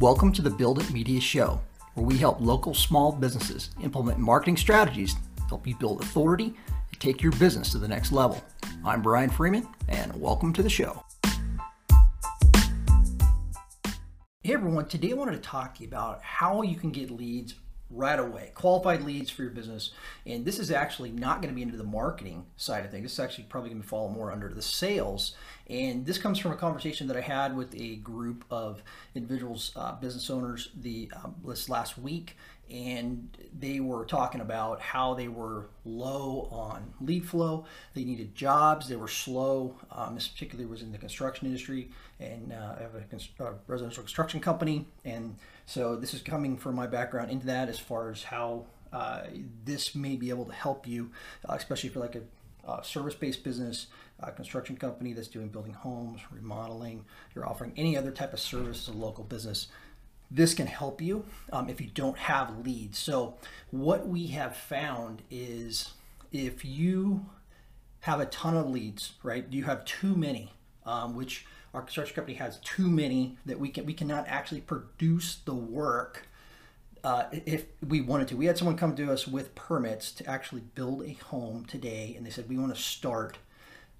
Welcome to the Build It Media Show, where we help local small businesses implement marketing strategies to help you build authority and take your business to the next level. I'm Brian Freeman, and welcome to the show. Hey everyone, today I wanted to talk to you about how you can get leads right away, qualified leads for your business. And this is actually not going to be into the marketing side of things. This is actually probably going to fall more under the sales. And this comes from a conversation that I had with a group of individuals, uh, business owners, the um, this last week, and they were talking about how they were low on lead flow. They needed jobs. They were slow. Um, this particularly was in the construction industry, and uh, I have a, a residential construction company, and so this is coming from my background into that as far as how uh, this may be able to help you, uh, especially for like a service-based business, construction company that's doing building homes, remodeling, you're offering any other type of service to a local business. This can help you um, if you don't have leads. So what we have found is if you have a ton of leads, right? You have too many, um, which our construction company has too many that we can we cannot actually produce the work uh, if we wanted to. We had someone come to us with permits to actually build a home today, and they said we want to start.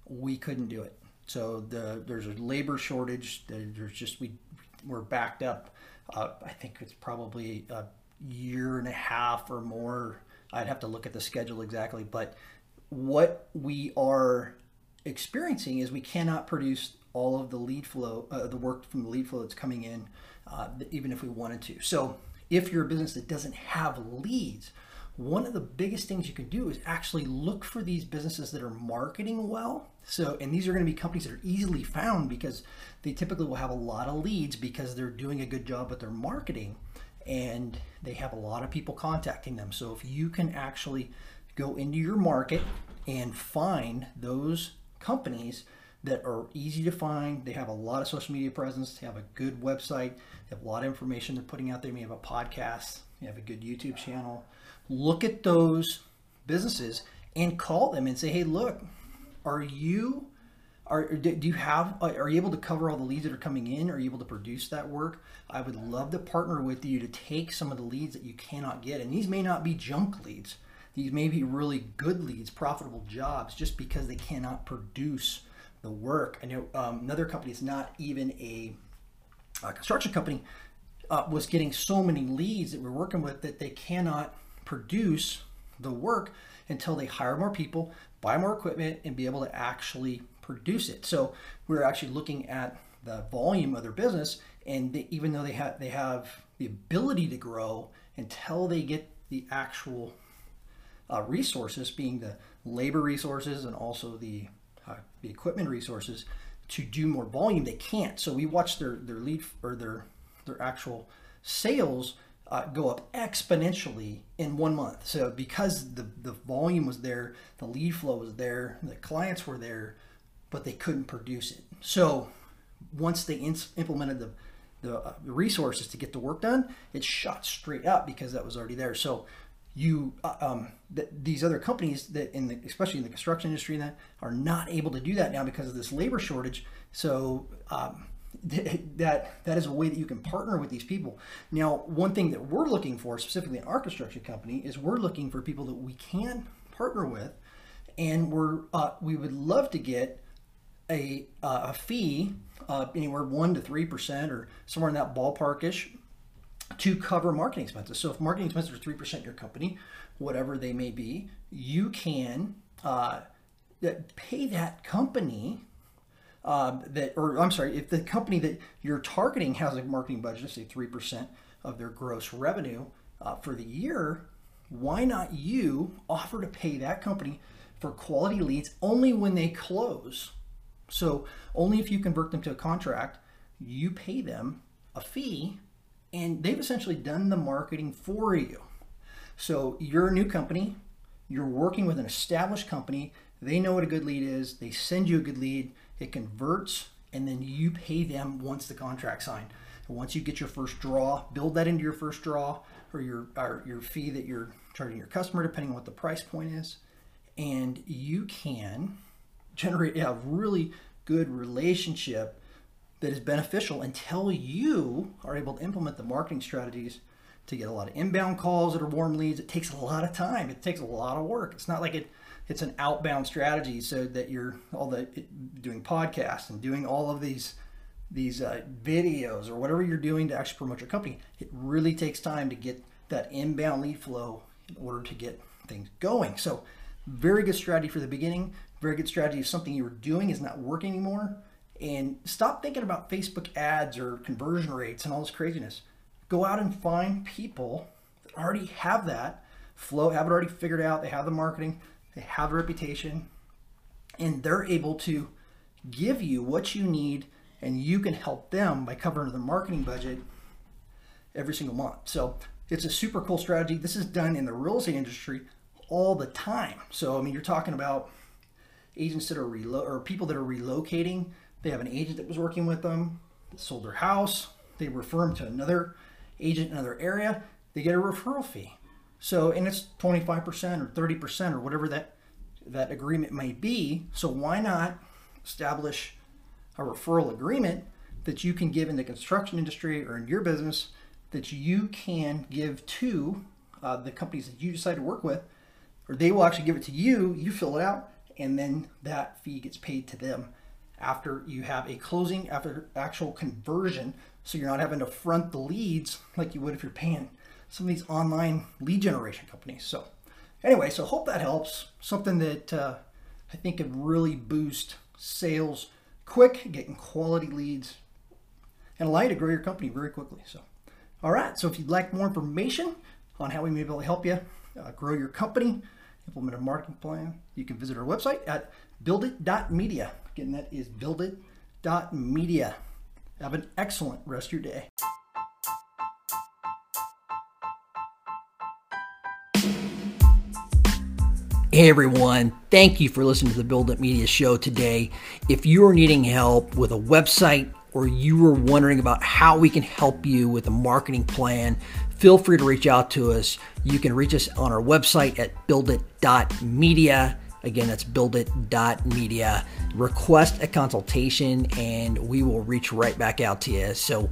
We couldn't do it. So the there's a labor shortage. There's just we we're backed up. Uh, I think it's probably a year and a half or more. I'd have to look at the schedule exactly, but what we are experiencing is we cannot produce all of the lead flow, uh, the work from the lead flow that's coming in, uh, even if we wanted to. So if you're a business that doesn't have leads, one of the biggest things you can do is actually look for these businesses that are marketing well. So, and these are going to be companies that are easily found because they typically will have a lot of leads because they're doing a good job with their marketing and they have a lot of people contacting them. So, if you can actually go into your market and find those companies that are easy to find. They have a lot of social media presence. They have a good website. They have a lot of information they're putting out there. They may have a podcast. You have a good YouTube channel. Look at those businesses and call them and say, "Hey, look, are you are do you have are you able to cover all the leads that are coming in? Are you able to produce that work? I would love to partner with you to take some of the leads that you cannot get, and these may not be junk leads. These may be really good leads, profitable jobs, just because they cannot produce." the work. I know um, another company is not even a, a construction company uh, was getting so many leads that we're working with that they cannot produce the work until they hire more people, buy more equipment, and be able to actually produce it. So we're actually looking at the volume of their business, and they, even though they have they have the ability to grow until they get the actual uh, resources, being the labor resources and also the uh, the equipment resources to do more volume, they can't. So we watch their their lead or their their actual sales uh, go up exponentially in one month. So because the the volume was there, the lead flow was there, the clients were there, but they couldn't produce it. So once they implemented the the, uh, resources to get the work done, it shot straight up because that was already there. So you uh, um, th- these other companies that in the especially in the construction industry that are not able to do that now because of this labor shortage so um, that that is a way that you can partner with these people now one thing that we're looking for specifically in our construction company is we're looking for people that we can partner with and we're uh, we would love to get a, uh, a fee uh, anywhere one to three percent or somewhere in that ballparkish to cover marketing expenses. So if marketing expenses are 3% in your company, whatever they may be, you can uh, pay that company uh, that, or I'm sorry, if the company that you're targeting has a marketing budget, say 3% of their gross revenue uh, for the year, why not you offer to pay that company for quality leads only when they close? So only if you convert them to a contract, you pay them a fee and they've essentially done the marketing for you. So you're a new company, you're working with an established company, they know what a good lead is, they send you a good lead, it converts, and then you pay them once the contract's signed. And once you get your first draw, build that into your first draw or your or your fee that you're charging your customer, depending on what the price point is, and you can generate a really good relationship that is beneficial until you are able to implement the marketing strategies to get a lot of inbound calls that are warm leads. It takes a lot of time. It takes a lot of work. It's not like it it's an outbound strategy so that you're all the doing podcasts and doing all of these these uh, videos or whatever you're doing to actually promote your company. It really takes time to get that inbound lead flow in order to get things going. So, very good strategy for the beginning. Very good strategy if something you were doing is not working anymore. And stop thinking about Facebook ads or conversion rates and all this craziness. Go out and find people that already have that flow, have it already figured out. They have the marketing, they have a reputation, and they're able to give you what you need, and you can help them by covering their marketing budget every single month. So it's a super cool strategy. This is done in the real estate industry all the time. So I mean, you're talking about agents that are relo- or people that are relocating. They have an agent that was working with them, sold their house. They refer them to another agent in another area. They get a referral fee. So and it's 25% or 30% or whatever that that agreement may be. So why not establish a referral agreement that you can give in the construction industry or in your business that you can give to uh, the companies that you decide to work with, or they will actually give it to you. You fill it out, and then that fee gets paid to them after you have a closing, after actual conversion. So you're not having to front the leads like you would if you're paying some of these online lead generation companies. So, anyway, so hope that helps. Something that uh, I think could really boost sales quick, getting quality leads, and allow you to grow your company very quickly. So. All right, so if you'd like more information on how we may be able to help you uh, grow your company, implement a marketing plan, you can visit our website at buildit.media. Again, that is buildit.media. Have an excellent rest of your day. Hey everyone, thank you for listening to the Build It Media show today. If you are needing help with a website, or you are wondering about how we can help you with a marketing plan, feel free to reach out to us. You can reach us on our website at buildit.media. Again, that's buildit.media. Request a consultation and we will reach right back out to you. So,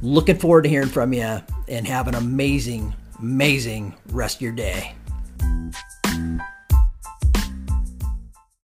looking forward to hearing from you and have an amazing, amazing rest of your day.